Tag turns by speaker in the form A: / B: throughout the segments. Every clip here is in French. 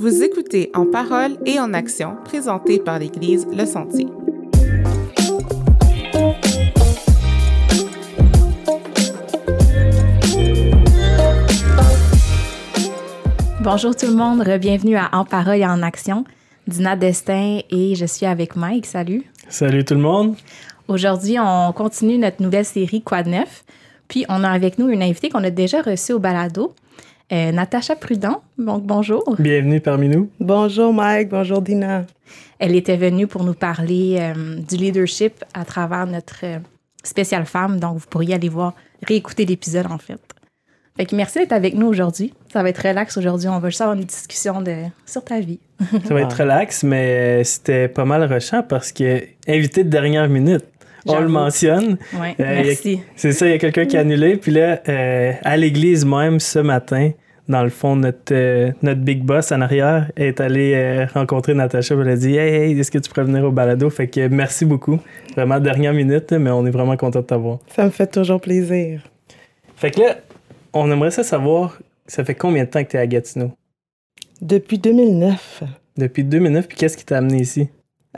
A: Vous écoutez En parole et en action, présenté par l'Église Le Sentier.
B: Bonjour tout le monde, bienvenue à En parole et en action. Dina Destin et je suis avec Mike. Salut.
C: Salut tout le monde.
B: Aujourd'hui, on continue notre nouvelle série Quad Neuf? Puis on a avec nous une invitée qu'on a déjà reçue au balado, euh, Natacha Prudent. Donc bonjour.
C: Bienvenue parmi nous.
D: Bonjour Mike, bonjour Dina.
B: Elle était venue pour nous parler euh, du leadership à travers notre euh, spéciale femme. Donc vous pourriez aller voir, réécouter l'épisode en fait. Fait que merci d'être avec nous aujourd'hui. Ça va être relax aujourd'hui. On va juste avoir une discussion de, sur ta vie.
C: Ça va être relax, mais c'était pas mal rushant parce que invité de dernière minute on le mentionne.
B: Ouais, euh, merci.
C: C'est ça, il y a quelqu'un qui a annulé. Puis là, euh, à l'église même, ce matin, dans le fond, notre, euh, notre big boss en arrière est allé rencontrer Natacha. Elle a dit Hey, hey, est-ce que tu pourrais venir au balado? Fait que merci beaucoup. Vraiment, dernière minute, mais on est vraiment content de t'avoir.
D: Ça me fait toujours plaisir.
C: Fait que là, on aimerait ça savoir, ça fait combien de temps que tu es à Gatineau?
D: Depuis 2009.
C: Depuis 2009, puis qu'est-ce qui t'a amené ici?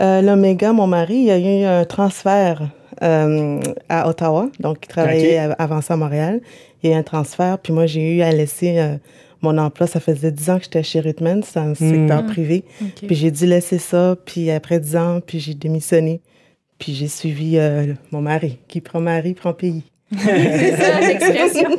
D: Euh, L'Oméga, mon mari, il y a eu un transfert euh, à Ottawa. Donc, il travaillait avant ça à Montréal. Il y a eu un transfert. Puis moi, j'ai eu à laisser euh, mon emploi. Ça faisait 10 ans que j'étais chez Ritman, c'est un secteur hmm. privé. Puis j'ai dû laisser ça. Puis après 10 ans, puis j'ai démissionné. Puis j'ai suivi mon mari. Qui prend mari, prend pays.
B: c'est ça l'expression.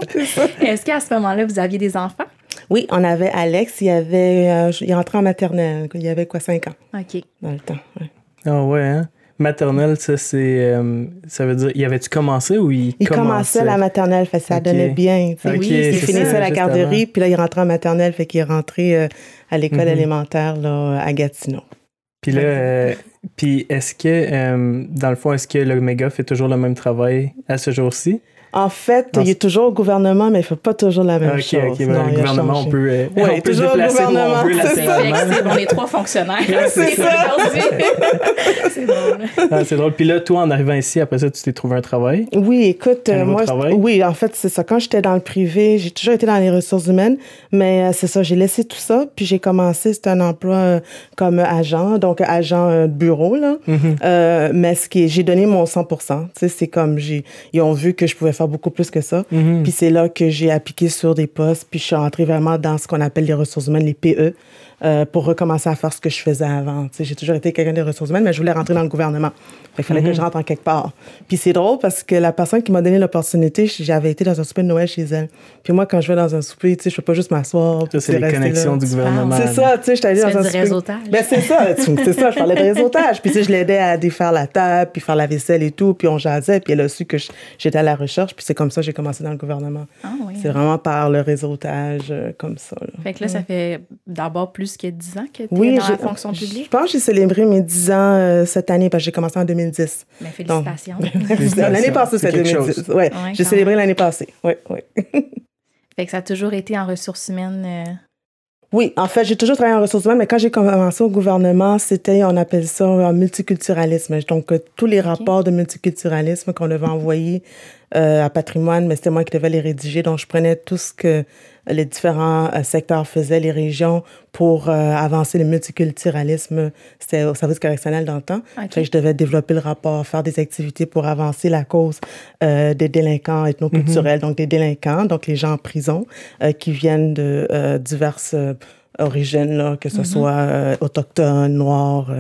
B: Est-ce qu'à ce moment-là, vous aviez des enfants?
D: Oui, on avait Alex, il avait, euh, il est en maternelle, il avait quoi, 5 ans?
B: OK.
D: Dans le temps,
C: ouais. Ah ouais, hein? Maternelle, ça, c'est. Euh, ça veut dire. Il avait-tu commencé ou il,
D: il commençait? la maternelle, fait ça donnait bien.
C: oui,
D: il finissait la garderie, puis là, il rentrait en maternelle, fait qu'il est rentré euh, à l'école mhm. élémentaire là, à Gatineau.
C: Puis là, puis est-ce que, dans le fond, est-ce que l'Omega fait toujours le même travail à ce jour-ci?
D: En fait, il est toujours au gouvernement, mais il ne fait pas toujours la même chose.
C: OK, non, le gouvernement, on peut, euh, on peut se déplacer où on veut
B: C'est On est trois fonctionnaires.
D: c'est ça.
B: c'est drôle.
C: Ah, c'est drôle. Puis là, toi, en arrivant ici, après ça, tu t'es trouvé un travail?
D: Oui, écoute,
C: un
D: moi,
C: travail?
D: oui, en fait, c'est ça. Quand j'étais dans le privé, j'ai toujours été dans les ressources humaines, mais euh, c'est ça, j'ai laissé tout ça, puis j'ai commencé, c'était un emploi euh, comme agent, donc agent de bureau, là. Mm-hmm. mais ce qui j'ai donné mon 100 Tu sais, c'est comme, j'ai, ils ont vu que je pouvais faire beaucoup plus que ça.
C: Mhm.
D: Puis c'est là que j'ai appliqué sur des postes, puis je suis entrée vraiment dans ce qu'on appelle les ressources humaines, les PE. Euh, pour recommencer à faire ce que je faisais avant. J'ai toujours été quelqu'un des ressources humaines, mais je voulais rentrer dans le gouvernement. Il fallait que mhm. je rentre en quelque part. Puis c'est drôle parce que la personne qui m'a donné l'opportunité, j'avais été dans un souper de Noël chez elle. Puis moi, quand je vais dans un souper, tu sais, je peux pas juste m'asseoir.
C: c'est les connexions du gouvernement.
D: C'est ça, tu sais, j'étais allée dans un souper.
B: réseautage.
D: Ben, c'est ça, c'est ça, je parlais de réseautage. Puis tu sais, je l'aidais à défaire la table, puis faire la vaisselle et tout, puis on jasait, puis elle a su que j'étais à la recherche, puis c'est comme ça que j'ai commencé dans le gouvernement.
B: Ah, oui.
D: C'est vraiment par le réseautage, euh, comme ça.
B: Fait que là, ça fait d'abord plus que 10 ans que oui, dans la fonction publique?
D: Je pense que j'ai célébré mes 10 ans euh, cette année parce que j'ai commencé en 2010.
B: Mais félicitations.
D: l'année passée, c'est 2010. Ouais, j'ai célébré l'année passée. Oui, oui.
B: fait que ça a toujours été en ressources humaines. Euh,
D: oui, en fait, j'ai toujours travaillé en ressources humaines, mais quand j'ai commencé au gouvernement, c'était, on appelle ça un multiculturalisme. Donc, euh, tous les rapports de multiculturalisme qu'on devait envoyer à patrimoine, mais c'était moi qui devais les rédiger. Donc, je prenais tout ce que les différents euh, secteurs faisaient, les régions, pour euh, avancer le multiculturalisme. C'était au service correctionnel dans le temps. je devais développer le rapport, faire des activités pour avancer la cause euh, des délinquants ethnoculturels, mm donc des délinquants, donc les gens en prison qui viennent de diverses origines, là, que ce mm-hmm. soit autochtones, noirs,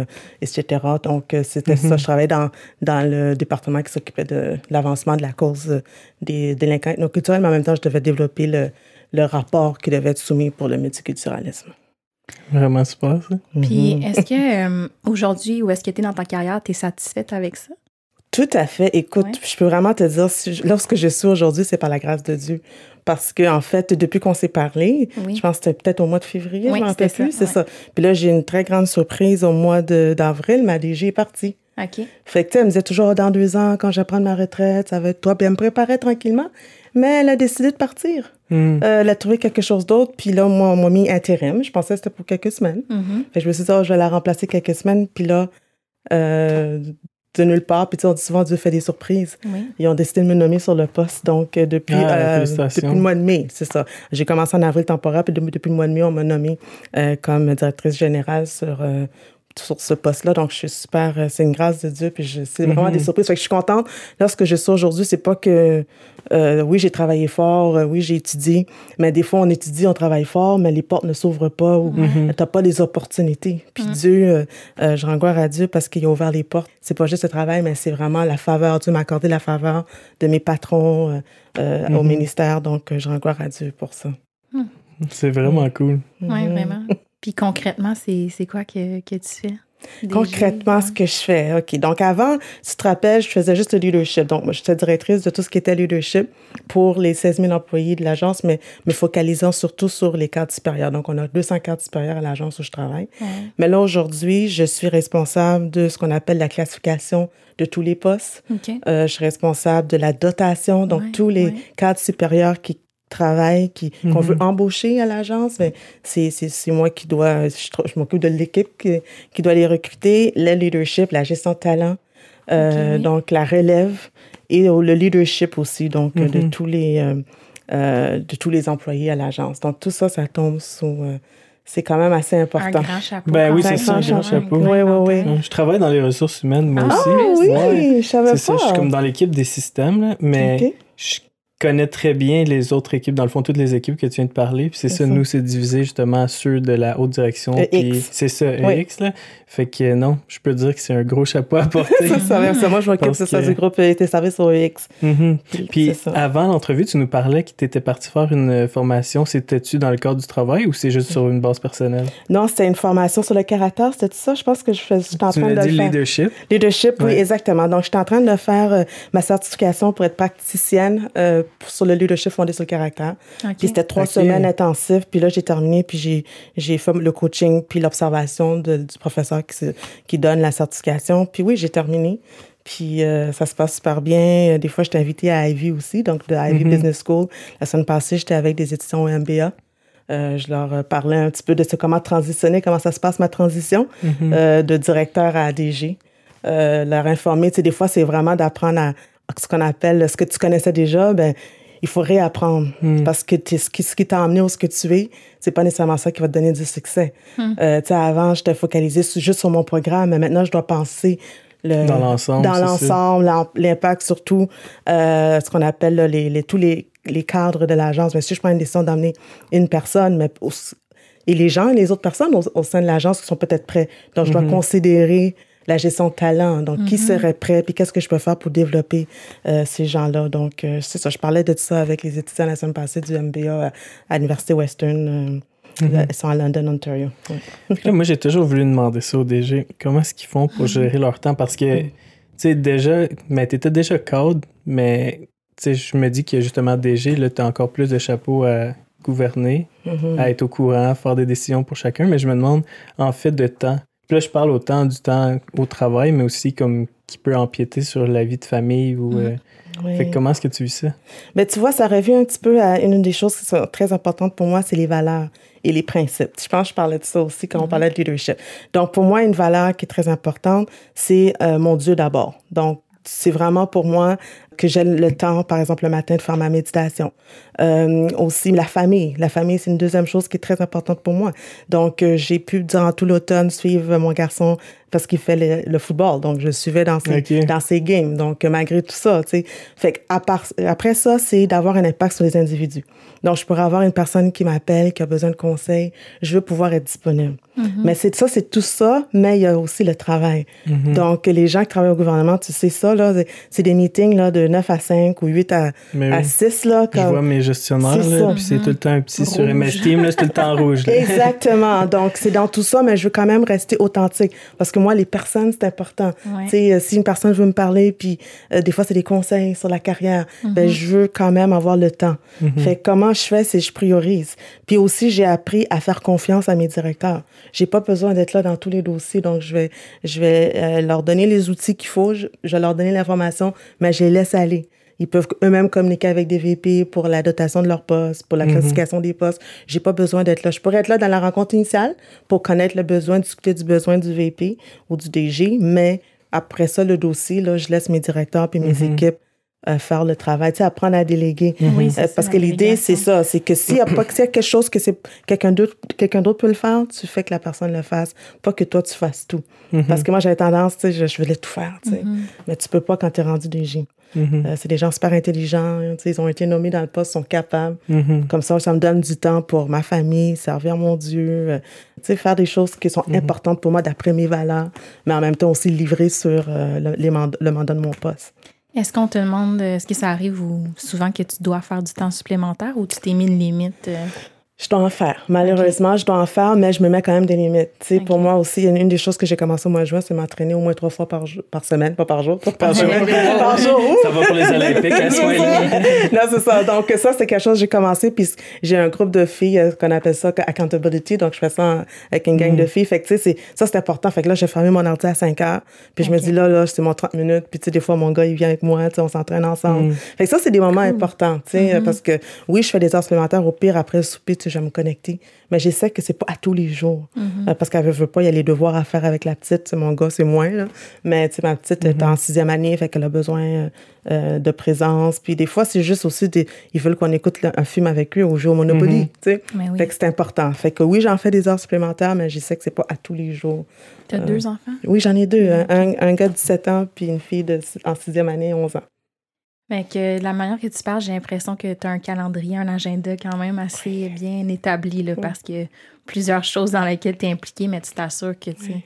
D: etc. Donc, c'était ça. Mm-hmm. Je travaillais dans, dans le département qui s'occupait de l'avancement de la cause des délinquants ethnoculturels, mais en même temps, je devais développer le, le rapport qui devait être soumis pour le multiculturalisme.
C: Vraiment super, ça.
B: Puis, mhm. est-ce que euh, aujourd'hui, ou est-ce que tu es dans ta carrière, tu es satisfaite avec ça?
D: Tout à fait. Écoute, je peux vraiment te dire, lorsque je suis aujourd'hui, c'est par la grâce de Dieu. Parce que, en fait, depuis qu'on s'est parlé, je pense que c'était peut-être au mois de février,
B: oui,
D: je m'en
B: plus,
D: c'est ça. Puis là, j'ai une très grande surprise au mois d'avril. Ma DG est partie.
B: OK.
D: Fait que, tu elle me disait toujours, dans deux ans, quand je vais prendre ma retraite, ça va être toi. Puis elle me préparait tranquillement. Mais elle a décidé de partir.
C: Hmm.
D: Euh, elle a trouvé quelque chose d'autre. Puis là, moi, on m'a mis intérim. Je pensais que c'était pour quelques semaines.
B: Mm-hmm.
D: fait je me suis dit, oh, je vais la remplacer quelques semaines. Puis là, euh, de nulle part. Puis tu sais, on dit souvent Dieu fait des surprises.
B: Oui.
D: Ils ont décidé de me nommer sur le poste. Donc, euh, depuis,
C: Ah,
D: euh, depuis le mois de mai, c'est ça. J'ai commencé en avril temporaire, puis de- depuis le mois de mai, on m'a nommée euh, comme directrice générale sur, euh, sur ce poste-là. Donc, je suis super... euh, c'est une grâce de Dieu, puis je- c'est vraiment
C: Mhm.
D: des surprises. Fait que je suis contente. Là, ce que je sais aujourd'hui, c'est pas que... euh, oui, j'ai travaillé fort, euh, oui, j'ai étudié, mais des fois, on étudie, on travaille fort, mais les portes ne s'ouvrent pas ou t'as pas les opportunités. Puis Dieu, euh, euh, je rends gloire à Dieu parce qu'il a ouvert les portes. C'est pas juste le travail, mais c'est vraiment la faveur. Dieu m'a accordé la faveur de mes patrons euh, euh, au ministère. Donc, euh, je rends gloire à Dieu pour ça.
C: C'est vraiment cool.
B: Oui,
D: Mhm.
B: vraiment. Puis concrètement, c'est quoi que, que tu fais?
D: Concrètement, ce que je fais. OK. Donc, avant, tu te rappelles, je faisais juste le leadership. Donc, moi, j'étais directrice de tout ce qui était leadership pour les 16 000 employés de l'agence, mais me focalisant surtout sur les cadres supérieurs. Donc, on a 200 cadres supérieurs à l'agence où je travaille.
B: Ouais.
D: Mais là, aujourd'hui, je suis responsable de ce qu'on appelle la classification de tous les postes.
B: OK.
D: Euh, je suis responsable de la dotation, donc
B: Ouais,
D: tous les
B: ouais.
D: cadres supérieurs qui travaillent, qui, qu'on veut embaucher à l'agence, mais c'est, c'est, c'est moi qui dois, je, m'occupe de l'équipe qui, qui doit les recruter, le leadership, la gestion de talent, euh, donc la relève et le leadership aussi, donc de
C: Mhm.
D: tous les euh, euh, de tous les employés à l'agence. Donc tout ça, ça tombe sous, euh, c'est quand même assez
B: Un
D: important.
B: grand chapeau.
C: Ben oui, c'est ça, un grand chapeau.
D: Oui, oui, oui.
C: Je travaille dans les ressources humaines, moi
B: Ah,
C: aussi.
D: Ah oui,
C: Ouais.
D: je savais pas.
C: C'est ça, je suis comme dans l'équipe des systèmes, là, mais je connais très bien les autres équipes, dans le fond, toutes les équipes que tu viens de parler. Puis c'est ça,
D: ça.
C: nous, c'est divisé justement ceux de la haute direction.
D: EX.
C: puis C'est ça,
D: Oui.
C: EX, là. Fait que non, je peux dire que c'est un gros chapeau à porter.
D: C'est ça, même ça. Moi, je m'occupe de ça
C: que-
D: du groupe tes services au UX.
C: Mhm. Puis
D: C'est ça.
C: avant l'entrevue, tu nous parlais que tu étais parti faire une euh, formation. C'était-tu dans le cadre du travail ou c'est juste sur une base personnelle?
D: Non, c'était une formation sur le caractère, c'était ça. Je pense que je j'étais en
C: Tu
D: train
C: nous
D: de
C: as
D: le
C: dit
D: faire.
C: leadership.
D: Leadership, oui,
C: Ouais.
D: exactement. Donc, j'étais en train de faire euh, ma certification pour être praticienne euh, sur le leadership fondé sur le caractère.
B: OK.
D: Puis c'était trois semaines intensives. Puis là, j'ai terminé, puis j'ai, j'ai fait le coaching, puis l'observation de- du professeur qui, se- qui donne la certification. Puis oui, j'ai terminé. Puis euh, ça se passe super bien. Des fois, j'étais invitée à Ivy aussi, donc de Ivy
C: Mhm.
D: Business School. La semaine passée, j'étais avec des étudiants au MBA. Euh, je leur euh, parlais un petit peu de ce, comment transitionner, comment ça se passe ma transition
C: Mhm.
D: euh, de directeur à ADG. Euh, leur informer, tu sais, des fois, c'est vraiment d'apprendre à ce qu'on appelle ce que tu connaissais déjà, ben, il faut réapprendre.
C: Mm.
D: Parce que ce qui, ce qui t'a emmené où ce que tu es, c'est pas nécessairement ça qui va te donner du succès. Euh, tu sais, avant, j'étais focalisée sur- juste sur mon programme, mais maintenant, je dois penser le,
C: Dans l'ensemble,
D: dans l'ensemble, l'im- l'impact surtout, euh, ce qu'on appelle là, les, les- tous les, les cadres de l'agence. Mais si je prends une décision d'amener une personne, mais aussi- et les gens, les autres personnes au, au sein de l'agence qui sont peut-être prêts. Donc, je dois considérer la gestion de talent. Donc, qui serait prêt, puis qu'est-ce que je peux faire pour développer euh, ces gens-là? Donc, euh, c'est ça. Je parlais de ça avec les étudiants la semaine passée du MBA à, à l'Université Western. euh, Ils sont à London, Ontario. Ouais.
C: Là, moi, j'ai toujours voulu demander ça au DG. Comment est-ce qu'ils font pour gérer leur temps? Parce que, tu sais, déjà, mais t'étais déjà cadre, mais, tu sais, je me dis que justement, DG, là, t'as encore plus de chapeaux à gouverner, à être au courant, à faire des décisions pour chacun. Mais je me demande, en fait, de temps. Puis là, je parle autant du temps au travail, mais aussi comme qui peut empiéter sur la vie de famille ou. euh,
D: Oui.
C: Fait que comment est-ce que tu vis ça?
D: Mais tu vois, ça revient un petit peu à une des choses qui sont très importantes pour moi, c'est les valeurs et les principes. Je pense que je parlais de ça aussi quand on parlait de leadership. Donc, pour moi, une valeur qui est très importante, c'est euh, mon Dieu d'abord. Donc, c'est vraiment pour moi que j'ai le temps, par exemple, le matin, de faire ma méditation. Euh, aussi, la famille. La famille, c'est une deuxième chose qui est très importante pour moi. Donc, euh, j'ai pu, durant tout l'automne, suivre mon garçon parce qu'il fait le, le football. Donc, je le suivais dans ses, dans ses games. Donc, euh, malgré tout ça, tu sais. Fait à part, après ça, c'est d'avoir un impact sur les individus. Donc, je pourrais avoir une personne qui m'appelle, qui a besoin de conseils. Je veux pouvoir être disponible. Mais c'est ça, c'est tout ça, mais il y a aussi le travail. Donc, les gens qui travaillent au gouvernement, tu sais ça, là, c'est- des meetings là, de 9 à 5 ou 8 à, à
C: oui.
D: 6. Là,
C: Je
D: comme...
C: vois mes gestionnaires,
D: C'est
C: là, puis c'est tout le temps un petit sur
B: Rouge.
C: MS Team, là, c'est tout le temps rouge. là.
D: Exactement. Donc, c'est dans tout ça, mais je veux quand même rester authentique. Parce que moi, les personnes, c'est important.
B: Ouais.
D: Tu sais, euh, si une personne veut me parler, puis euh, des fois, c'est des conseils sur la carrière, ben, je veux quand même avoir le temps. Fait que comment je fais, c'est je priorise. Puis aussi, j'ai appris à faire confiance à mes directeurs. J'ai pas besoin d'être là dans tous les dossiers, donc je vais, je vais euh, leur donner les outils qu'il faut, je, je vais leur donner l'information, mais je les laisse aller. Ils peuvent eux-mêmes communiquer avec des VP pour la dotation de leur poste, pour la classification des postes. J'ai pas besoin d'être là. Je pourrais être là dans la rencontre initiale pour connaître le besoin, discuter du besoin du VP ou du DG, mais après ça, le dossier, là, je laisse mes directeurs puis mes
C: Mhm.
D: équipes euh, faire le travail, tu sais, apprendre à déléguer.
B: Oui,
D: Euh, parce que l'idée, c'est ça, c'est que s'il y a pas y a quelque chose que c'est quelqu'un d'autre quelqu'un d'autre peut le faire, tu fais que la personne le fasse, pas que toi tu fasses tout.
C: Mhm.
D: Parce que moi j'avais tendance, tu sais, je, je voulais tout faire, tu sais.
B: Mhm.
D: Mais tu peux pas quand tu es rendu DG.
C: Mhm.
D: Euh, c'est des gens super intelligents, tu sais, ils ont été nommés dans le poste, sont capables.
C: Mhm.
D: Comme ça, ça me donne du temps pour ma famille, servir mon Dieu, euh, tu sais, faire des choses qui sont importantes pour moi d'après mes valeurs, mais en même temps aussi livrer sur le, les mand- le mandat de mon poste.
B: Est-ce qu'on te demande, euh, est-ce que ça arrive ou souvent que tu dois faire du temps supplémentaire ou tu t'es mis une limite? euh?
D: Je dois en faire. Malheureusement, je dois en faire, mais je me mets quand même des limites. Tu sais, Pour moi aussi, une des choses que j'ai commencé au mois de juin, c'est m'entraîner au moins trois fois par, jour, par semaine, pas par jour, pas par semaine, par jour.
C: Ça va pour les Olympiques à soi
D: non, c'est ça. Donc, ça, c'est quelque chose que j'ai commencé. Puis, j'ai un groupe de filles euh, qu'on appelle ça accountability. Donc, je fais ça avec une gang de filles. Fait que, tu sais, ça, c'est important. Fait que là, j'ai fermé mon ordi à 5 heures. Puis, je me dis, là, là, c'est mon 30 minutes. Puis, tu sais, des fois, mon gars, il vient avec moi. Tu sais, on s'entraîne ensemble. Fait que ça, c'est des moments importants. Tu sais, parce que, oui, je fais des heures supplémentaires. Au pire, après le souper, tu je vais me connecter. Mais j'essaie que c'est pas à tous les jours. Euh, parce qu'elle veut, veut pas, il y a les devoirs à faire avec la petite. Sais, mon gars, c'est moins, là. Mais, tu sais, ma petite est en sixième année. Fait qu'elle a besoin euh, euh, de présence. Puis, des fois, c'est juste aussi des, ils veulent qu'on écoute un film avec eux ou joue au Monopoly, tu sais.
B: Mais oui.
D: Fait que c'est important. Fait que oui, j'en fais des heures supplémentaires, mais je sais que c'est pas à tous les jours.
B: Tu as deux enfants?
D: Oui, j'en ai deux. hein. Un, un gars de 17 ans, puis une fille de, en sixième année, 11 ans.
B: Fait que la manière que tu parles, j'ai l'impression que tu as un calendrier, un agenda quand même assez bien établi, là, parce que plusieurs choses dans lesquelles tu es impliqué, mais tu t'assures que tu sais,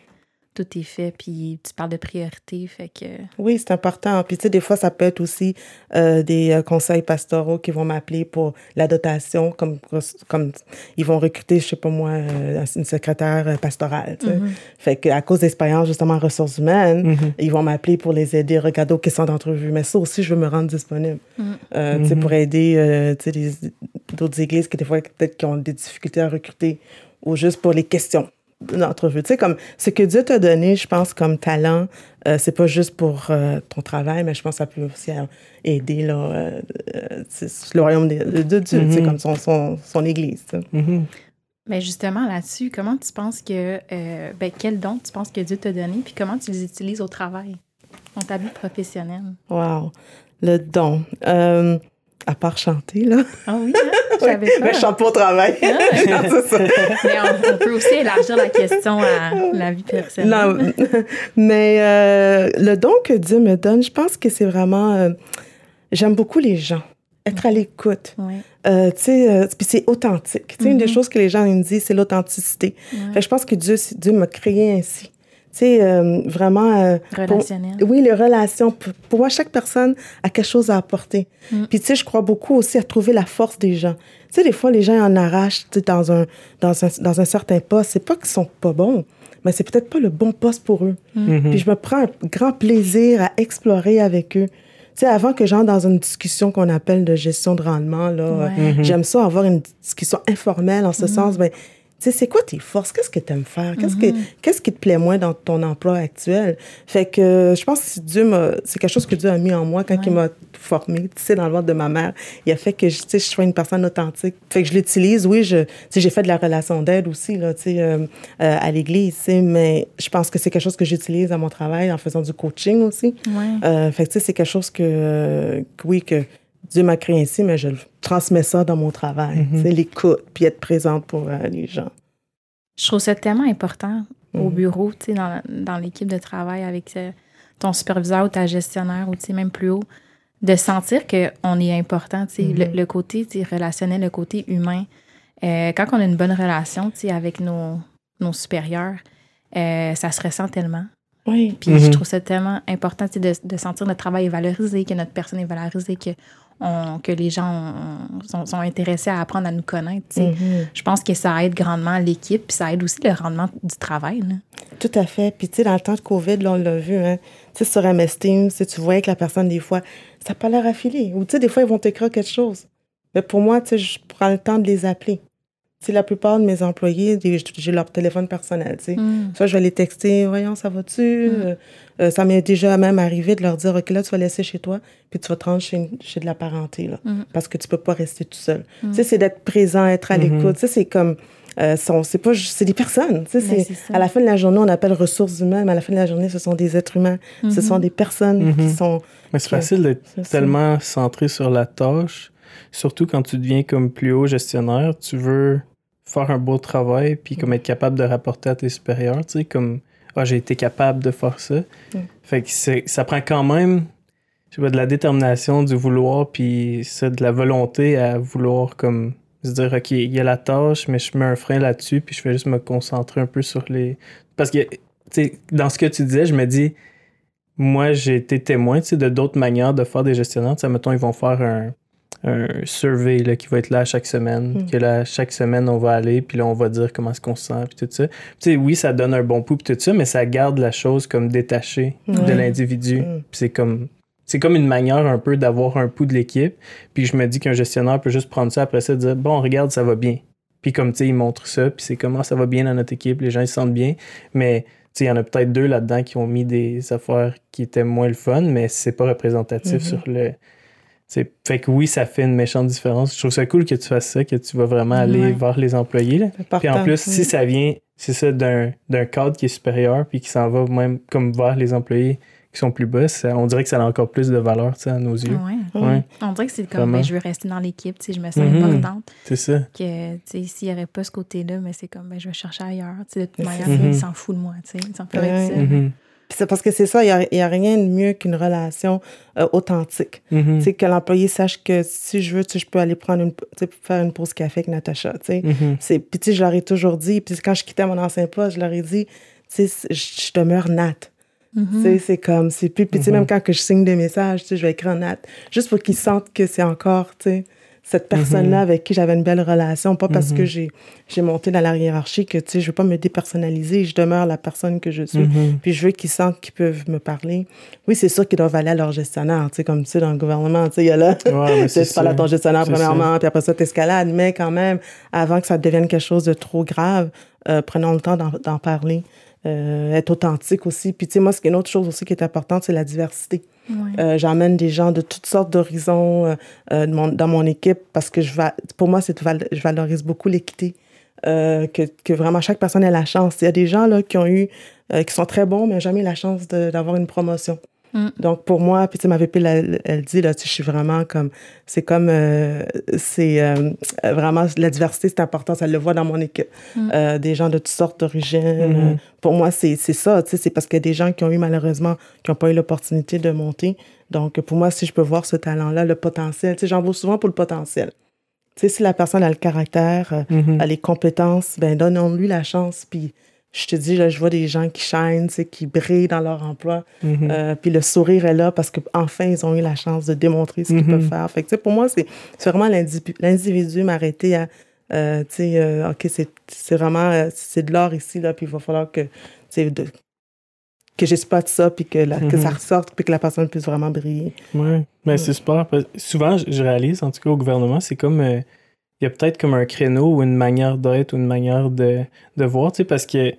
B: tout est fait, puis tu parles de priorité. Fait que.
D: Oui, c'est important. Puis, tu sais, des fois, ça peut être aussi euh, des euh, conseils pastoraux qui vont m'appeler pour la dotation, comme, comme ils vont recruter, je sais pas moi, euh, une secrétaire pastorale. tu sais. Fait qu'à cause d'expérience, justement, en ressources humaines, ils vont m'appeler pour les aider, regarder aux questions d'entrevue. Mais ça aussi, je veux me rendre disponible. Euh, tu sais, pour aider euh, tu sais, les- d'autres églises qui, des fois, peut-être qui ont des difficultés à recruter ou juste pour les questions d'entrevue. Tu sais, comme ce que Dieu t'a donné, je pense, comme talent, euh, c'est pas juste pour euh, ton travail, mais je pense que ça peut aussi aider là, euh, euh, le royaume de, de Dieu, tu sais,
C: Mhm.
D: comme son, son, son église. tu sais.
C: Mhm.
B: Mais justement, là-dessus, comment tu penses que. euh, ben, quel don tu penses que Dieu t'a donné, puis comment tu les utilises au travail, dans ta vie professionnelle?
D: Wow. Le don. Euh, à part chanter, là.
B: Ah oui, hein? Pas.
D: Mais je chante pas au travail. Non, ça.
B: Mais on, on peut aussi élargir la question à la vie personnelle.
D: Non, mais euh, le don que Dieu me donne, je pense que c'est vraiment. euh, J'aime beaucoup les gens, être à l'écoute.
B: Oui.
D: Euh, tu sais, euh, puis c'est authentique. Tu sais, une des
B: Mhm.
D: choses que les gens ils me disent, c'est l'authenticité.
B: Ouais.
D: Je pense que Dieu, Dieu m'a créé ainsi. Tu sais, euh, vraiment. euh, pour-
B: Relationnel.
D: oui, les relations. Pour, pour moi, chaque personne a quelque chose à apporter.
B: Mm.
D: Puis, tu sais, je crois beaucoup aussi à trouver la force des gens. Tu sais, des fois, les gens en arrachent tu sais, dans un, dans, un, dans un certain poste. C'est pas qu'ils sont pas bons, mais c'est peut-être pas le bon poste pour eux.
C: Mhm.
D: Puis, je me prends un grand plaisir à explorer avec eux. Tu sais, avant que j'entre dans une discussion qu'on appelle de gestion de rendement, là.
C: Mhm.
D: j'aime ça avoir une discussion informelle en ce sens. Ben, sais, c'est quoi tes forces? Qu'est-ce que tu aimes faire? Qu'est-ce, que, qu'est-ce qui te plaît moins dans ton emploi actuel? Fait que euh, je pense que Dieu m'a, c'est quelque chose que Dieu a mis en moi quand il m'a formé, tu sais, dans le ventre de ma mère. Il a fait que je, tu sais, je sois une personne authentique. Fait que je l'utilise, oui, je, tu sais, j'ai fait de la relation d'aide aussi, là, tu sais, euh, euh, à l'église, tu sais, mais je pense que c'est quelque chose que j'utilise à mon travail en faisant du coaching aussi.
B: Ouais.
D: Euh, fait que, tu sais, c'est quelque chose que, euh, que oui, que Dieu m'a créé ainsi, mais je transmets ça dans mon travail. Tu sais, l'écoute, puis être présente pour euh, les gens.
B: Je trouve ça tellement important au
D: Mhm.
B: bureau, tu sais, dans, dans l'équipe de travail avec euh, ton superviseur ou ta gestionnaire ou tu sais, même plus haut, de sentir qu'on est important, sais, le, le côté relationnel, le côté humain. Euh, quand on a une bonne relation, tu sais, avec nos, nos supérieurs, euh, ça se ressent tellement.
D: Oui.
B: Puis
C: Mhm.
B: je trouve ça tellement important de, de sentir notre travail est valorisé, que notre personne est valorisée, que, on- que les gens ont- sont, sont intéressés à apprendre à nous connaître.
D: Mhm.
B: Je pense que ça aide grandement l'équipe, puis ça aide aussi le rendement du travail. là.
D: Tout à fait. Puis, tu sais, dans le temps de COVID, là, on l'a vu, hein. Tu sais, sur MS Teams, tu voyais que la personne, des fois, ça n'a pas l'air affilié. Ou, tu sais, des fois, ils vont t'écrire quelque chose. Mais pour moi, tu sais, je prends le temps de les appeler. Sais, la plupart de mes employés, j'ai leur téléphone personnel, tu sais. Soit je vais les texter, voyons, ça va-tu? Euh, euh, ça m'est déjà même arrivé de leur dire, OK, là, tu vas laisser chez toi, puis tu vas te rendre chez, chez de la parenté, là,
B: Mhm.
D: parce que tu peux pas rester tout seul. Tu sais, c'est d'être présent, être à l'écoute. Tu sais, c'est comme euh, c'est pas, juste- c'est des personnes. tu sais,
B: Ben,
D: c'est, à la fin de la journée, on appelle ressources humaines, mais à la fin de la journée, ce sont des êtres humains. Ce sont des personnes qui sont.
C: Mais c'est facile d'être tellement centré sur la tâche, surtout quand tu deviens comme plus haut gestionnaire, tu veux faire un beau travail, puis comme être capable de rapporter à tes supérieurs, tu sais, comme ah, j'ai été capable de faire ça. Fait que ça prend quand même je sais pas, de la détermination, du vouloir, puis ça, de la volonté à vouloir comme se dire ok, il y a la tâche, mais je mets un frein là-dessus, puis je vais juste me concentrer un peu sur les. Parce que, tu sais, dans ce que tu disais, je me dis, moi, j'ai été témoin, tu sais, de d'autres manières de faire des gestionnaires. Tu sais, mettons, ils vont faire un, un survey, là, qui va être là chaque semaine,
D: Mm.
C: que là, chaque semaine, on va aller, puis là, on va dire comment est-ce qu'on se sent, puis tout ça. Tu sais, oui, ça donne un bon pouls, puis tout ça, mais ça garde la chose comme détachée de l'individu.
D: Mm.
C: Puis c'est comme... C'est comme une manière un peu d'avoir un pouls de l'équipe. Puis je me dis qu'un gestionnaire peut juste prendre ça après ça et dire Bon, regarde, ça va bien. Puis comme tu sais, il montre ça, puis c'est comment ça va bien dans notre équipe, les gens ils se sentent bien. Mais tu sais, il y en a peut-être deux là-dedans qui ont mis des affaires qui étaient moins le fun, mais c'est pas représentatif
D: Mhm.
C: sur le. C'est Fait que oui, ça fait une méchante différence. Je trouve ça cool que tu fasses ça, que tu vas vraiment aller
B: Ouais.
C: vers les employés. Là. Puis en plus, si ça vient, c'est ça, d'un d'un cadre qui est supérieur, puis qui s'en va même comme vers les employés qui sont plus bas, ça- on dirait que ça a encore plus de valeur tu sais, à nos yeux.
B: Ouais.
C: Ouais,
B: On dirait que c'est comme, ben, je veux rester dans l'équipe, tu sais, je me sens
C: Mhm.
B: importante.
C: c'est ça.
B: Que, tu sais, s'il n'y aurait pas ce côté-là, mais c'est comme, ben, je vais chercher ailleurs. Tu sais, de toute manière.
C: Mhm.
B: il s'en fout de moi, tu sais. Il s'en fout avec ça.
D: Puis c'est parce que c'est ça, il n'y a, rien de mieux qu'une relation euh, authentique. Tu sais, que l'employé sache que si je veux, tu sais, je peux aller prendre une, tu sais, faire une pause café avec Natacha, tu sais.
C: Mhm.
D: C'est, puis tu sais, je leur ai toujours dit, puis quand je quittais mon ancien poste, je leur ai dit, tu sais, je, je demeure Nat. Tu sais, c'est comme, c'est plus, puis tu sais,
C: Mhm.
D: même quand que je signe des messages, tu sais, je vais écrire Nat, juste pour qu'ils sentent que c'est encore, tu sais, cette personne-là avec qui j'avais une belle relation, pas parce que
C: Mhm.
D: j'ai, j'ai monté dans la hiérarchie que, tu sais, je veux pas me dépersonnaliser, je demeure la personne que je suis.
C: Mhm.
D: Puis je veux qu'ils sentent qu'ils peuvent me parler. Oui, c'est sûr qu'ils doivent aller à leur gestionnaire, tu sais, comme tu sais, dans le gouvernement, tu sais, il y a là,
C: Ouais,
D: tu parles à ton gestionnaire premièrement, puis après ça, t'escalades. Mais quand même, avant que ça devienne quelque chose de trop grave, euh, prenons le temps d'en, d'en parler. Euh, être authentique aussi. Puis, tu sais, moi, ce qui est une autre chose aussi qui est importante, c'est la diversité.
B: Ouais.
D: Euh, j'emmène des gens de toutes sortes d'horizons euh, euh, dans mon équipe parce que je va, pour moi, c'est, val- je valorise beaucoup l'équité. Que, que vraiment chaque personne ait la chance. Il y a des gens là, qui ont eu, qui sont très bons, mais n'ont jamais eu la chance d'avoir une promotion.
B: Mm.
D: Donc, pour moi, puis tu sais, ma VP, elle, elle dit, là, tu sais, je suis vraiment comme, c'est comme, euh, c'est euh, vraiment, la diversité, c'est important, ça le voit dans mon équipe.
B: Mm.
D: Euh, des gens de toutes sortes d'origines.
C: Mhm.
D: Euh, Pour moi, c'est c'est ça, tu sais, c'est parce qu'il y a des gens qui ont eu, malheureusement, qui n'ont pas eu l'opportunité de monter. Donc, pour moi, si je peux voir ce talent-là, le potentiel, tu sais, j'en vois souvent pour le potentiel. Tu sais, si la personne a le caractère,
C: Mhm.
D: a les compétences, ben donnons-lui la chance. Puis, je te dis, là, je vois des gens qui sais, qui brillent dans leur emploi.
C: Mhm.
D: Euh, puis le sourire est là parce qu'enfin, ils ont eu la chance de démontrer ce qu'ils
C: Mhm.
D: peuvent faire. Fait que, tu sais, pour moi, c'est vraiment l'individu m'arrêter à, euh, tu sais, euh, OK, c'est c'est vraiment, euh, c'est de l'or ici, là, puis il va falloir que, tu sais, de- que j'exploite ça, puis que, la- que ça ressorte, puis que la personne puisse vraiment briller.
C: Ouais, mais c'est super. Souvent, je je réalise, en tout cas au gouvernement, c'est comme. Il y a peut-être comme un créneau ou une manière d'être ou une manière de, de voir, tu sais, parce que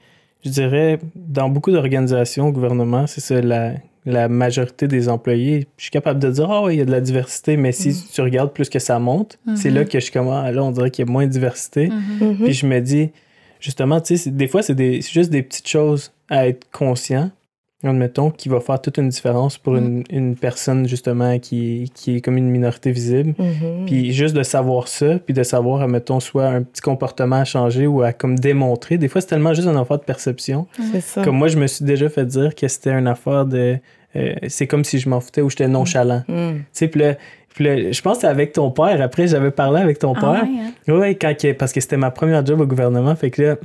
C: je dirais, dans beaucoup d'organisations au gouvernement, c'est ça, la, la majorité des employés, je suis capable de dire, ah ouais, il y a de la diversité, mais si tu regardes plus que ça monte, c'est là que je commence, ah, là, on dirait qu'il y a moins de diversité.
B: Mhm.
D: Mhm.
C: Puis je me dis, justement, tu sais, des fois, c'est des- c'est juste des petites choses à être conscient, admettons, qui va faire toute une différence pour une, une personne, justement, qui, qui est comme une minorité visible.
D: Mhm.
C: Puis juste de savoir ça, puis de savoir, admettons, soit un petit comportement à changer ou à comme démontrer. Des fois, c'est tellement juste une affaire de perception.
D: c'est ça.
C: Comme moi, je me suis déjà fait dire que c'était une affaire de... euh, c'est comme si je m'en foutais ou j'étais nonchalant.
D: Mhm.
C: Tu sais, puis là, je pense que c'est avec ton père. Après, j'avais parlé avec ton
B: Ah
C: père.
B: ouais, hein?
C: Oui, quand parce que c'était ma première job au gouvernement. Fait que là,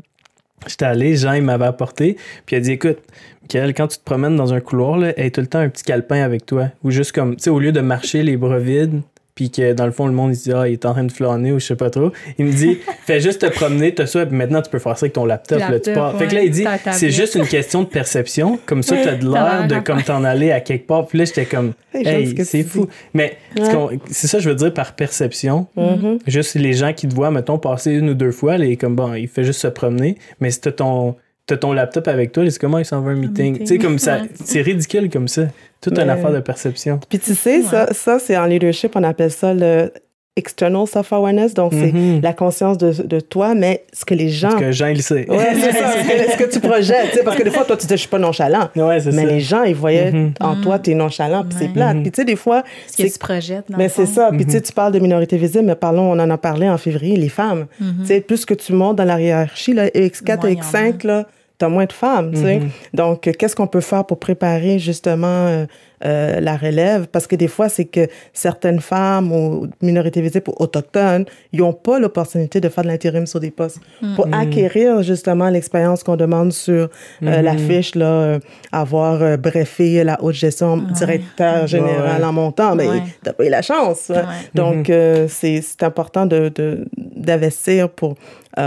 C: j'étais allé, Jean, il m'avait apporté. Puis il a dit Écoute, Michael, quand tu te promènes dans un couloir, là, aie tout le temps un petit calepin avec toi. Ou juste comme, tu sais, au lieu de marcher les bras vides, puis que dans le fond, le monde, il se dit Ah, il est en train de flâner ou je sais pas trop. Il me dit Fais juste te promener, t'as ça, puis maintenant, tu peux faire ça avec ton laptop. là, tu pars. Fait que là, il dit. C'est juste une question de perception. Comme ça, t'as de l'air de comme t'en aller à quelque part. Puis là, j'étais comme
D: Hey,
C: c'est fou.
D: dis.
C: Mais
D: Ouais.
C: c'est ça, je veux dire, par perception.
D: Mhm.
C: Juste les gens qui te voient, mettons, passer une ou deux fois, là, et comme bon, il fait juste se promener. Mais si t'as ton, t'as ton laptop avec toi, c'est comment il s'en va à un meeting.
B: meeting,
C: Tu sais, comme ça, c'est ridicule comme ça. Toute une affaire de perception.
D: Puis tu sais, ça, ça c'est en leadership, on appelle ça le external self-awareness, donc c'est
C: Mhm.
D: la conscience de, de toi, mais ce que les gens...
C: Parce que Jean, il sait.
D: Ouais, c'est ça, ce que, ce que tu projettes, tu sais, parce que des fois, toi, tu dis, je suis pas nonchalant.
C: Ouais, c'est
D: Mais
C: ça.
D: les gens, ils voyaient
C: Mhm.
D: en toi, tu es nonchalant, puis c'est plate.
C: Mhm.
D: Puis tu sais, des fois,
B: Ce que tu projettes dans
D: mais c'est ça. Puis tu sais, tu parles de minorité visible, mais parlons, on en a parlé en février, les femmes. Tu sais, plus que tu montes dans la hiérarchie, là, X4,
B: Moins il y en
D: X5, là, t'as moins de femmes, tu sais. Donc, euh, qu'est-ce qu'on peut faire pour préparer justement euh, euh, la relève? Parce que des fois, c'est que certaines femmes ou minorités visibles ou autochtones, ils n'ont pas l'opportunité de faire de l'intérim sur des postes. Pour acquérir justement l'expérience qu'on demande sur euh, la fiche, là, euh, avoir euh, brefé la haute gestion, directeur général
C: Ouais.
D: en montant, mais
B: Ouais.
D: t'as pas eu la chance. hein.
B: Ouais.
D: Donc, euh, c'est c'est important de- de- d'investir pour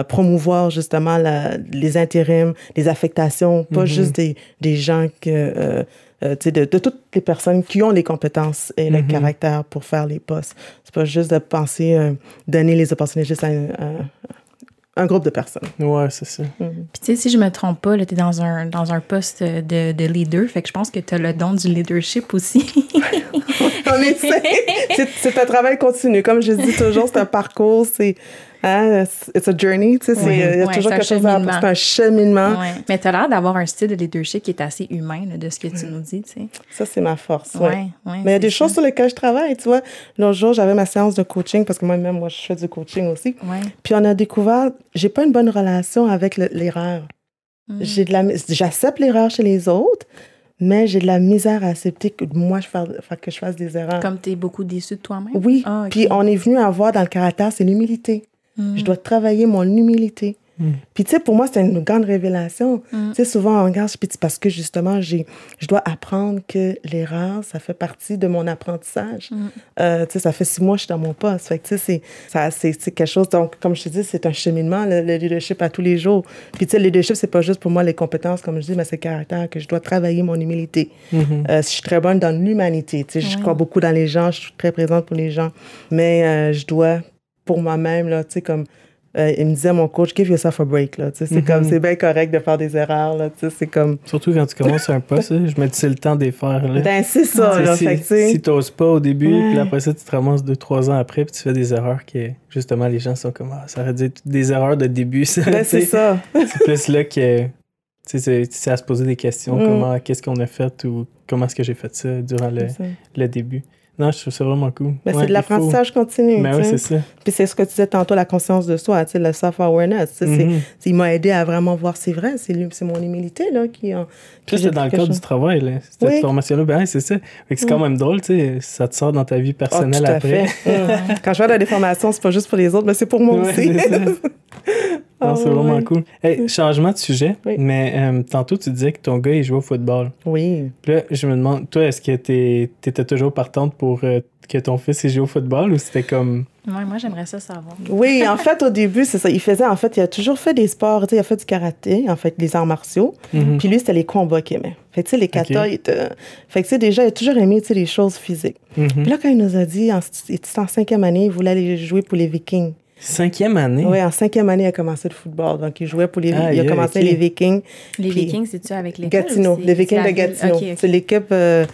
D: promouvoir justement la- les intérims, les affectations, pas juste des, des gens que, euh, de, de toutes les personnes qui ont les compétences et le caractère pour faire les postes. C'est pas juste de penser euh, donner les opportunités juste à un, groupe de personnes.
C: Ouais, c'est ça.
B: Puis tu sais, si je me trompe pas, tu es dans un, dans un poste de, de leader, fait que je pense que tu as le don du leadership aussi.
D: On essaie. C'est- C'est un travail continu. Comme je dis toujours, c'est un parcours, c'est hein, it's a journey. Tu sais, il y a toujours quelque chose à
B: cheminement.
D: C'est un cheminement.
B: Mais tu as l'air d'avoir un style de leadership qui est assez humain là, de ce que tu nous dis, tu sais.
D: Ça, c'est ma force.
B: Ouais,
D: Mais il y a des
B: ça.
D: choses sur lesquelles je travaille, tu vois. L'autre jour, j'avais ma séance de coaching parce que moi-même, moi, je fais du coaching aussi. Puis on a découvert, j'ai pas une bonne relation avec le- l'erreur.
B: Mm.
D: J'ai de la, j'accepte l'erreur chez les autres, mais j'ai de la misère à accepter que moi, je fasse, fa- que je fasse des erreurs.
B: Comme tu es beaucoup déçu de toi-même?
D: Oui.
B: Ah.
D: Puis on est venu à voir dans le caractère, c'est l'humilité. Je dois travailler mon humilité.
C: Mm.
D: Puis tu sais, pour moi, c'est une grande révélation.
B: Mm.
D: Tu sais, souvent on regarde, puis c'est parce que justement, j'ai, je dois apprendre que l'erreur, ça fait partie de mon apprentissage.
B: Mm.
D: Euh, tu sais, ça fait six mois que je suis dans mon poste. Fait que tu sais, c'est, ça, c'est, c'est quelque chose. Donc, comme je te dis, c'est un cheminement, le, le leadership à tous les jours. Puis tu sais, le leadership, c'est pas juste pour moi les compétences, comme je dis, mais c'est le caractère que je dois travailler mon humilité. Euh, je suis très bonne dans l'humanité. Tu sais, je crois beaucoup dans les gens, je suis très présente pour les gens. Mais euh, je dois, pour moi-même, là, tu sais, comme euh, il me disait, mon coach, give yourself a break. Là, tu sais, c'est comme, c'est bien correct de faire des erreurs. Là, tu sais, c'est comme,
C: Surtout quand tu commences un poste, je me dis c'est le temps de les faire. Là.
D: ben, c'est ça. Là,
C: si
D: fait que,
C: si t'oses pas au début,
D: Ouais.
C: puis après ça, tu te ramasses deux, trois ans après, puis tu fais des erreurs qui, justement, les gens sont comme, ah, ça aurait dû être des erreurs de début, ça.
D: ben, c'est ça.
C: C'est plus là que, tu sais, c'est à se poser des questions,
D: Mm.
C: comment, qu'est-ce qu'on a fait ou comment est-ce que j'ai fait ça durant le début. Non, je trouve ça vraiment cool.
D: Ben,
C: Ouais,
D: c'est de l'apprentissage continu.
C: Ben oui, c'est ça.
D: Puis c'est ce que tu disais tantôt, la conscience de soi, le self-awareness.
C: Mhm.
D: Il m'a aidé à vraiment voir, c'est vrai, c'est mon humilité là, qui.
C: Ça, c'est dans le cadre
D: chose.
C: du travail, là. Cette
D: Oui.
C: formation-là, ben, ouais, c'est ça. C'est quand même drôle, tu sais. Ça te sort dans ta vie
D: Ah,
C: personnelle après.
D: Quand je vais dans des formations, c'est pas juste pour les autres, mais c'est pour moi
C: Ouais,
D: aussi. Ah,
C: Non, c'est vraiment cool. Hey, changement de sujet,
D: Oui.
C: mais euh, tantôt tu disais que ton gars il joue au football.
D: Oui.
C: Puis là, je me demande, toi, est-ce que t'es- t'étais toujours partante pour euh, que ton fils il joue au football ou c'était comme.
B: Ouais, moi, j'aimerais ça savoir.
D: Oui, en fait, au début, c'est ça. Il faisait, en fait, il a toujours fait des sports. Il a fait du karaté, en fait, des arts martiaux.
C: Mhm.
D: Puis lui, c'était les combats qu'il aimait. Fait que, tu sais, les katas, il était... Fait que, tu sais, déjà, il a toujours aimé, tu sais, les choses physiques.
C: Mhm.
D: Puis là, quand il nous a dit, en, il était en cinquième année, il voulait aller jouer pour les Vikings.
C: Cinquième année.
D: Oui, en cinquième année, il a commencé le football. Donc, il jouait pour les...
C: Ah,
D: il a
C: yeah,
D: commencé les Vikings.
B: Les Vikings, c'est-tu avec l'école?
D: Gatineau. Les Vikings de? Gatineau. C'est l'équipe euh,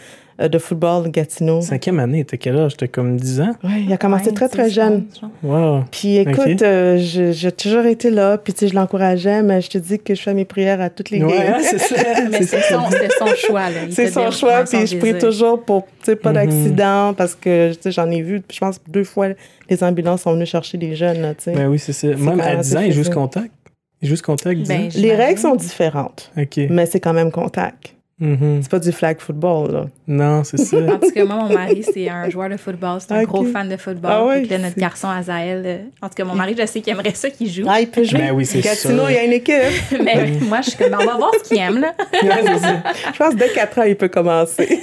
D: de football de Gatineau.
C: Cinquième année, t'as quel âge? T'as comme 10 ans?
D: Oui, il a commencé
B: Ouais,
D: très, très jeune.
C: Wow.
D: Puis écoute, euh, j'ai toujours été là, puis tu sais, je l'encourageais, mais je te dis que je fais mes prières à toutes les
C: Ouais,
D: games.
C: c'est ça.
B: Mais c'est son, choix, là.
D: C'est son choix, puis je prie toujours pour, tu sais, pas
C: Mhm.
D: d'accident, parce que, tu sais, j'en ai vu, je pense, deux fois, les ambulances sont venues chercher des jeunes, tu sais.
C: Ben oui, c'est ça. Même à
D: même
C: 10 ans,
D: assez
C: il joue ce
D: facile.
C: contact? Il joue ce contact, 10
B: Ben.
D: Les règles sont différentes,
C: OK.
D: mais c'est quand même contact.
C: Mhm.
D: C'est pas du flag football, là.
C: Non, c'est ça.
B: En tout cas, moi, mon mari, c'est un joueur de football. C'est un gros fan de football.
D: Ah ouais,
B: Puis là, notre garçon Azaël. euh, En tout cas, mon mari, je sais qu'il aimerait ça qu'il joue.
D: Ah, il peut jouer.
C: Ben oui, c'est
D: Gatineau,
C: sûr.
D: il y a une équipe.
B: Mais moi, je suis comme, on va voir ce qu'il aime, là.
C: Ouais, ça.
D: je pense que dès 4 ans, il peut commencer.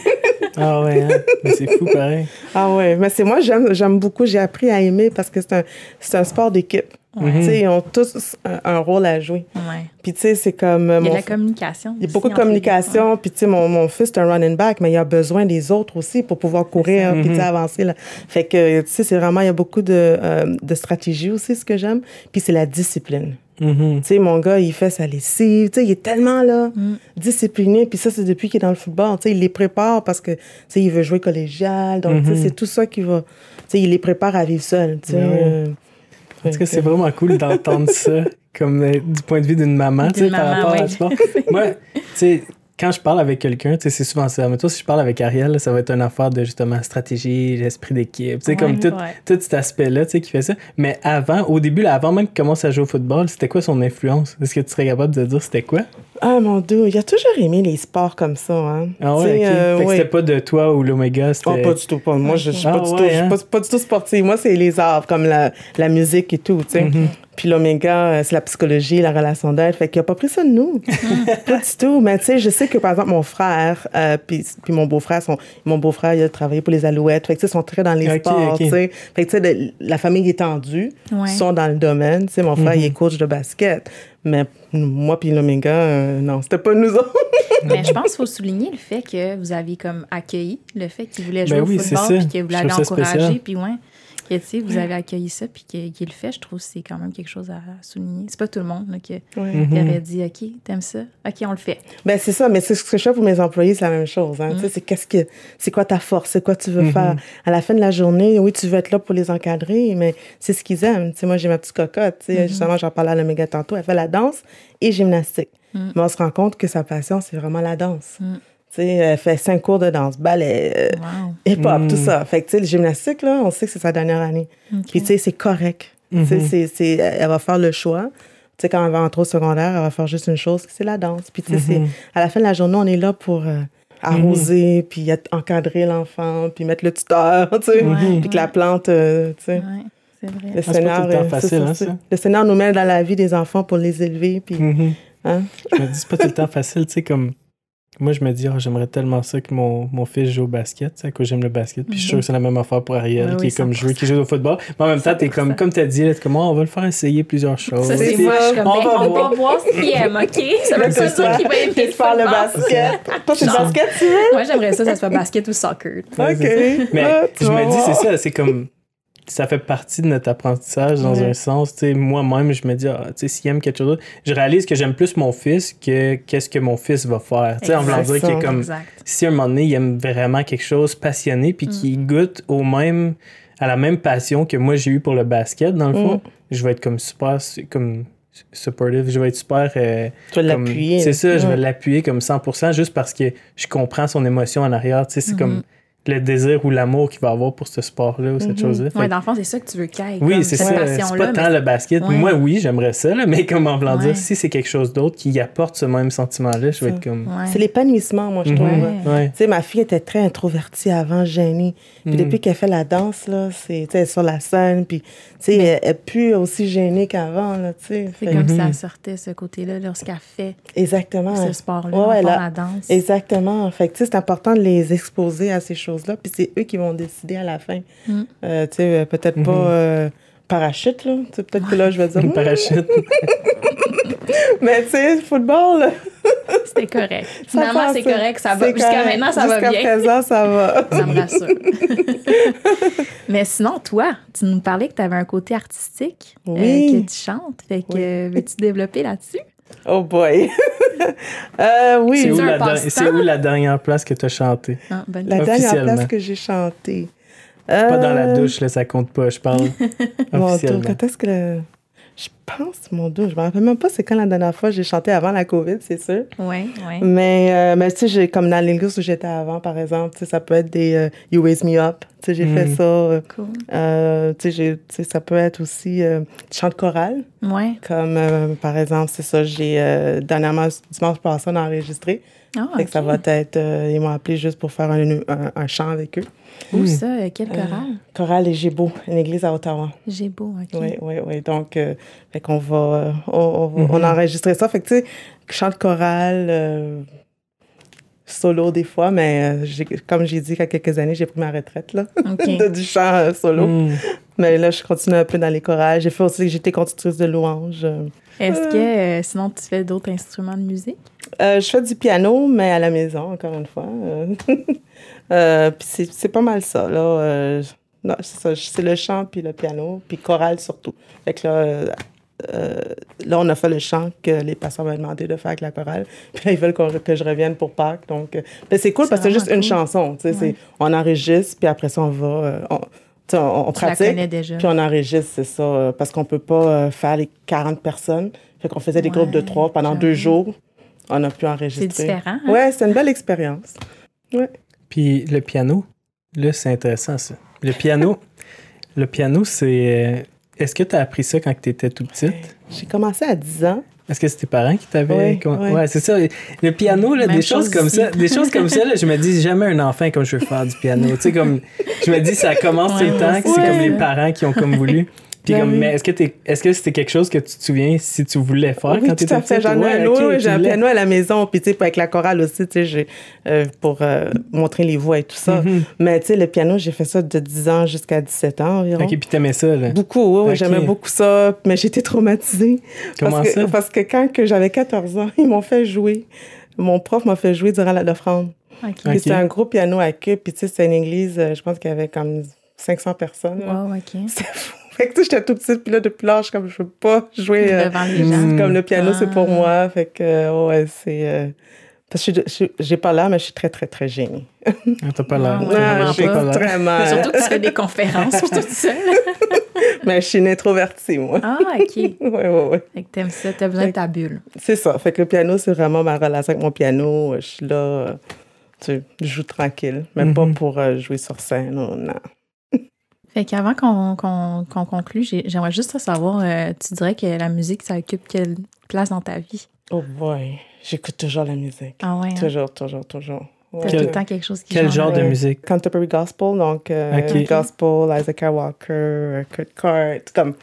C: Ah ouais, hein? Mais c'est fou pareil.
D: Ah ouais, mais c'est moi, j'aime, j'aime beaucoup, j'ai appris à aimer parce que c'est un, c'est un sport d'équipe.
B: Ouais.
D: Sais, ils ont tous un, un rôle à jouer.
B: Ouais.
D: Puis tu sais, c'est comme...
B: Il y a de la communication.
D: il y a beaucoup de communication. Puis tu sais, mon, mon fils, c'est un running back, mais il a besoin des autres aussi pour pouvoir courir, puis sais, avancer. Là. Fait que, tu sais, c'est vraiment, il y a beaucoup de, euh, de stratégie aussi, ce que j'aime. Puis c'est la discipline.
C: Mhm.
D: Tu sais, mon gars, il fait sa lessive. Tu sais, il est tellement là, discipliné. Puis ça, c'est depuis qu'il est dans le football. Tu sais, il les prépare parce que, tu sais, il veut jouer collégial. Donc, tu sais, c'est tout ça qui va. Tu sais, il les prépare à vivre seul. Tu sais.
C: Ouais.
D: euh,
C: Tout cas, c'est vraiment cool d'entendre ça comme euh, du point de vue d'une maman, tu sais, par rapport à sport. Moi, tu sais, quand je parle avec quelqu'un, tu sais, c'est souvent ça. Mais toi, si je parle avec Ariel, ça va être une affaire de justement stratégie, l'esprit d'équipe, tu sais, comme tout,
B: ouais.
C: tout cet aspect-là, tu sais, qui fait ça. Mais avant, au début, là, avant même qu'il commence à jouer au football, c'était quoi son influence? Est-ce que tu serais capable de dire c'était quoi?
D: Ah, mon Dieu, il a toujours aimé les sports comme ça. Hein.
C: Ah ouais,
D: sais,
C: ok.
D: euh,
C: fait que
D: ouais.
C: c'était pas de toi ou l'Omega, c'était...
D: Oh, pas du tout, pas. Moi, je, je suis
C: Ah
D: pas, du
C: ouais,
D: tout, je suis
C: hein?
D: pas, pas du tout sportive. Moi, c'est les arts, comme la, la musique et tout, tu sais.
C: Mm-hmm.
D: Puis l'oméga, euh, c'est la psychologie, la relation d'aide. Fait qu'il a pas pris ça de nous. pas du tout. Mais tu sais, je sais que, par exemple, mon frère, euh, puis, puis mon beau-frère, son, mon beau-frère, il a travaillé pour les Alouettes. Fait que, tu sais, ils sont très dans les
C: Ok,
D: sports,
C: ok.
D: tu sais. Fait que, tu sais, la famille étendue
B: Ouais.
D: sont dans le domaine. Tu sais, mon frère, il est coach de basket. Mais moi puis l'oméga, euh, non, c'était pas nous autres.
B: Mais je pense qu'il faut souligner le fait que vous aviez comme accueilli le fait qu'il voulait jouer
C: Ben oui,
B: au football puis que vous l'avez encouragé puis ouais que tu sais vous avez accueilli ça puis qu'il le fait je trouve que c'est quand même quelque chose à souligner c'est pas tout le monde là, qui,
D: Ouais.
C: Mhm.
B: qui aurait dit ok t'aimes ça? Ok on le fait
D: Ben c'est ça, mais c'est ce que je fais pour mes employés, c'est la même chose. Hein. Tu sais, c'est qu'est-ce que, c'est quoi ta force, c'est quoi tu veux faire? À la fin de la journée, oui, tu veux être là pour les encadrer, mais c'est ce qu'ils aiment. Tu sais, moi, j'ai ma petite cocotte. Tu sais, justement, j'en parlais à l'Oméga tantôt. Elle fait la danse et gymnastique. Mais on se rend compte que sa passion, c'est vraiment la danse. Tu sais, elle fait cinq cours de danse, ballet, euh,
B: wow
D: hip-hop, tout ça. Fait que, tu sais, le gymnastique, là, on sait que c'est sa dernière année. Puis, tu sais, c'est correct. Tu sais, c'est, c'est, elle va faire le choix. Tu sais, quand elle va entrer au secondaire, elle va faire juste une chose, c'est la danse. Puis, tu sais, c'est, à la fin de la journée, on est là pour euh, arroser, puis être- encadrer l'enfant, puis mettre le tuteur, tu sais,
B: Ouais,
D: puis que la plante, euh, tu sais.
B: ouais c'est vrai
D: Le
C: pas tout
D: Seigneur,
C: le temps facile, hein,
D: c'est-
C: ça?
D: Le Seigneur nous met dans la vie des enfants pour les élever, puis, hein?
C: Je me dis, c'est pas tout le temps facile, tu sais, comme. Moi, je me dis, Ah, j'aimerais tellement ça que mon, mon fils joue au basket, tu sais, que j'aime le basket. Puis je suis sûr que c'est la même affaire pour Ariel,
B: Ouais,
C: qui
B: oui,
C: est comme
B: 100%.
C: jouer, qui joue au football. Mais en même temps, t'es comme,
B: 100%.
C: comme t'as dit, comme, Ah, on va le faire essayer plusieurs choses.
B: ça c'est moi je suis comme
C: On
B: ben,
C: va
B: on
C: voir.
B: va voir ce qu'il aime ok? Ça veut pas dire
D: ça.
B: qu'il va aimer le
D: faire le basket. Toi, c'est basket, tu veux?
B: moi j'aimerais ça ça soit basket ou soccer
D: OK.
C: Mais
D: tu
C: je me dis, c'est ça, c'est comme. Ça fait partie de notre apprentissage dans
D: Ouais.
C: un sens. Tu sais, moi-même, je me dis, ah, tu sais, s'il aime quelque chose d'autre, je réalise que j'aime plus mon fils que qu'est-ce que mon fils va faire. Tu sais, en voulant dire qu'il est
D: Exact.
C: comme.
B: exact
C: si à un moment donné, il aime vraiment quelque chose passionné, puis qu'il goûte au même, à la même passion que moi j'ai eu pour le basket, dans le fond,
D: Mm.
C: je vais être comme super, comme supportive, je vais être super. euh,
D: Tu vas l'appuyer.
C: C'est ça, je vais l'appuyer comme 100% juste parce que je comprends son émotion en arrière. Tu sais, c'est comme le désir ou l'amour qu'il va avoir pour ce sport-là ou cette chose-là. Fait
B: ouais
C: que-
B: dans le fond c'est ça que tu veux qu'il
C: oui, c'est ça. C'est pas tant le basket.
B: Ouais.
C: Moi, oui, j'aimerais ça, là, mais comme en voulant
B: Ouais.
C: dire, si c'est quelque chose d'autre qui apporte ce même sentiment-là, je vais être comme.
D: C'est l'épanouissement, moi, je
C: Mhm.
D: trouve.
B: Ouais.
C: Ouais.
D: Tu sais, ma fille était très introvertie avant, gênée. Puis
C: Mhm.
D: depuis qu'elle fait la danse, là, c'est, sur la scène, puis, tu sais, elle elle est plus aussi gênée qu'avant, là, tu sais.
B: c'est comme
C: Mhm.
B: ça sortait ce côté-là lorsqu'elle fait
D: Exactement.
B: ce sport-là,
D: Ouais,
B: la danse.
D: Exactement. Fait que, tu sais, c'est important de les exposer à ces choses-là, puis c'est eux qui vont décider à la fin.
B: Mm.
D: Euh, tu sais, euh, peut-être pas euh, parachute, là. Tu sais, peut-être que là, je vais dire,
C: Une
D: Hmm,
C: parachute.
D: mais tu sais, football, là,
B: C'était correct.
D: ça
B: Finalement,
D: passe.
B: c'est correct, ça va.
D: C'est
B: Jusqu'à
D: correct.
B: maintenant, ça va
D: Jusqu'à
B: bien.
D: présent, ça va.
B: Ça me rassure. Mais sinon, toi, tu nous parlais que tu avais un côté artistique, euh,
D: Oui.
B: que tu chantes. Fait que
D: Oui.
B: veux-tu développer là-dessus?
D: Oh boy. Euh, oui.
C: C'est où, où la dernière place que tu as chanté?
B: Ah,
D: La dernière place que j'ai chanté.
C: Pas dans la
D: Euh,
C: douche, là, ça compte pas, je parle officiellement.
D: quand est-ce que le... Je pense, mon Dieu, je me rappelle même pas c'est quand la dernière fois j'ai chanté avant la COVID, c'est sûr.
B: Oui, oui.
D: Mais, euh, mais tu sais, j'ai- comme dans l'église où j'étais avant, par exemple, tu sais, ça peut être des euh, You Raise Me Up. Tu sais, j'ai
C: Mm.
D: fait ça. euh,
B: Cool.
D: euh, tu sais, ça peut être aussi euh, chant de chorale.
B: Ouais.
D: Comme, euh, par exemple, c'est ça, j'ai euh, dernièrement, dimanche passé, on a enregistré.
B: Ah,
D: Fait que ça va être, euh, ils m'ont appelé juste pour faire un, un, un chant avec eux.
B: Où ça? Euh, Quel choral?
D: Chorale et Gébo, une église à Ottawa.
B: Beau, OK.
D: Oui, oui, oui. Donc, euh, fait qu'on va, euh, on, on, va- on a enregistré ça. Fait que, tu sais, chant de chorale, euh, solo des fois, mais euh, j'ai- comme j'ai dit il y a quelques années, j'ai pris ma retraite, là, de, du chant euh, solo.
C: Mm.
D: Mais là, je continue un peu dans les chorales. J'ai fait aussi, j'étais conductrice de louanges. Euh,
B: Est-ce que euh, sinon tu fais d'autres instruments de musique?
D: euh, je fais du piano, mais à la maison, encore une fois. Euh, euh, puis c'est, pas mal ça, là. Euh, non, c'est ça, c'est le chant puis le piano, puis chorale surtout. Fait que là, euh, euh, là, on a fait le chant que les pasteurs m'avaient demandé de faire avec la chorale. Puis là, ils veulent que je revienne pour Pâques. Donc, euh, c'est cool parce que c'est juste une chanson.
B: Ouais.
D: On enregistre, puis après ça, on va. euh, on, on, on
B: Tu la
D: pratique. Puis on enregistre, c'est ça. euh, parce qu'on peut pas euh, faire les 40 personnes. Fait qu'on faisait des groupes de
B: Ouais,
D: trois pendant deux jours. On a pu enregistrer.
B: C'est différent. hein?
D: Ouais, c'est une belle expérience.
C: Puis le piano, là, c'est intéressant, ça. Le piano, le piano, c'est. euh, Est-ce que tu as appris ça quand tu étais tout petite?
D: J'ai commencé à 10 ans.
C: Est-ce que c'est tes parents qui t'avaient.
D: Oui.
C: Ouais, c'est ça. Le piano, là,
B: Même
C: des choses
B: chose
C: comme ça. Des choses comme ça, là, je me dis jamais un enfant comme je veux faire du piano. tu sais, comme. Je me dis, ça commence tout
B: Ouais,
C: le temps, que c'est comme les parents qui ont comme voulu. Puis
D: Ben
C: comme,
D: oui.
C: mais est-ce que, t'es- est-ce que c'était quelque chose que tu te souviens si tu voulais faire
D: oui,
C: quand tu étais petite?
D: J'en ai un, piano à la maison. Puis, tu sais, avec la chorale aussi, tu sais, euh, pour euh, montrer les voix et tout ça.
C: Mhm.
D: Mais, tu sais, le piano, j'ai fait ça de 10 ans jusqu'à 17 ans environ.
C: Ok, puis t'aimais ça, là.
D: Beaucoup, oui, j'aimais beaucoup ça, mais j'étais traumatisée.
C: Comment
D: parce que,
C: ça?
D: Parce que quand que j'avais 14 ans, ils m'ont fait jouer. Mon prof m'a fait jouer durant la- l'offrande.
B: OK.
C: Ok.
D: Puis c'était un gros piano à queue, puis tu sais, c'était une église, euh, je pense qu'il y avait comme 500 personnes.
B: Wow, OK.
D: C'était fou. Fait que tu sais, j'étais tout petite, puis là, depuis là, je comme, je veux pas jouer. euh,
B: Devant les gens.
C: Mm.
D: comme le piano, c'est pour
B: Ah.
D: moi. Fait que, euh, ouais, c'est. euh, parce que j'ai pas l'air, mais je suis très, très, très gênée.
C: Ah, T'as pas l'air. Vraiment
D: j'ai
C: pas l'air.
D: extrêmement.
B: Surtout que tu fais des conférences puis toute seule.
D: mais je suis une introvertie, moi.
B: Ah, OK.
D: Ouais, ouais, ouais.
B: Fait que t'aimes ça, t'as besoin de ta bulle.
D: C'est ça. Fait que le piano, c'est vraiment ma relation avec mon piano. Je suis là, tu je joue tranquille. Même pas
C: Mhm.
D: pour euh, jouer sur scène. Non, non.
B: Fait qu'avant qu'on qu'on qu'on conclue, j'ai- j'aimerais juste savoir, euh, tu dirais que la musique, ça occupe quelle place dans ta vie?
D: Oh boy, j'écoute toujours la musique.
B: Ah ouais, hein?
D: Toujours, toujours, toujours. Ouais.
B: T'as tout le temps quelque chose qui
C: Quel genre de musique?
D: Contemporary gospel, donc euh, gospel, Isaac Walker, Kurt Cart, comme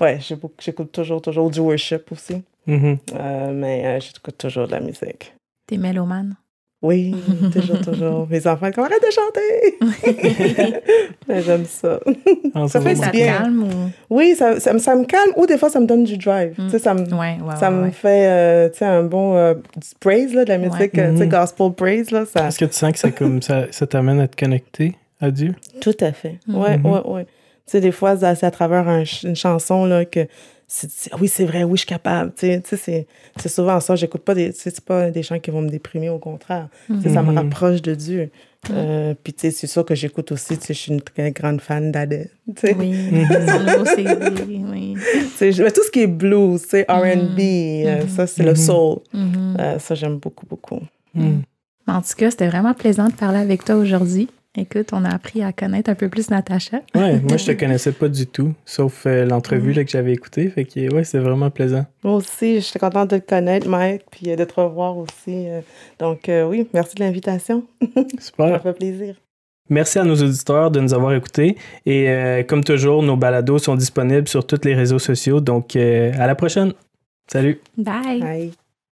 D: ouais, j'écoute toujours toujours du worship aussi,
C: Mhm.
D: Euh, mais euh, j'écoute toujours de la musique.
B: T'es mélomane?
D: Oui, toujours toujours. Mes enfants comme arrête de chanter. Mais j'aime ça. Ça fait
B: Ça te
D: bien.
B: calme ou...
D: Oui, ça, ça, me- ça me calme ou des fois ça me donne du drive.
B: Mm.
D: Tu sais, ça me
B: Ouais, ouais,
D: ça
B: ouais,
D: me
B: ouais.
D: fait euh, tu sais un bon euh, du praise là, de la musique,
B: Ouais.
D: euh, tu sais
C: Mhm.
D: gospel praise là, ça.
C: Est-ce que tu sens que ça, comme, ça, ça t'amène à te connecter à Dieu?
D: Tout à fait. Ouais,
C: Mhm.
D: ouais, ouais. Tu sais, des fois, c'est à travers un une chanson, là, que oui, c'est vrai, oui, je suis capable. Tu sais, c'est souvent ça. J'écoute pas des, c'est pas des chants qui vont me déprimer, au contraire. Sais, Ça me
C: Mhm.
D: rapproche de Dieu. Euh, puis, tu sais, c'est sûr que j'écoute aussi, tu sais, je suis une très grande fan d'Adèle.
B: Oui,
D: mais tout ce qui est blues, tu sais, R&B, euh,
B: Mhm.
D: ça, c'est le
C: Mhm.
D: soul.
B: Mhm.
D: Euh, ça, j'aime beaucoup, beaucoup.
C: Mhm.
B: En tout cas, c'était vraiment plaisant de parler avec toi aujourd'hui. Écoute, on a appris à connaître un peu plus Natacha.
C: Ouais, moi, je te connaissais pas du tout, sauf euh, l'entrevue là, que j'avais écoutée. Fait que, ouais, c'est vraiment plaisant.
D: Moi aussi, j'étais contente de te connaître, Mike, puis euh, de te revoir aussi. euh. donc, euh, oui, merci de l'invitation. Ça
C: Super.
D: fait plaisir.
C: Merci à nos auditeurs de nous avoir écoutés. Et euh, comme toujours, nos balados sont disponibles sur tous les réseaux sociaux. Donc, euh, à la prochaine. Salut.
B: Bye!
D: Bye.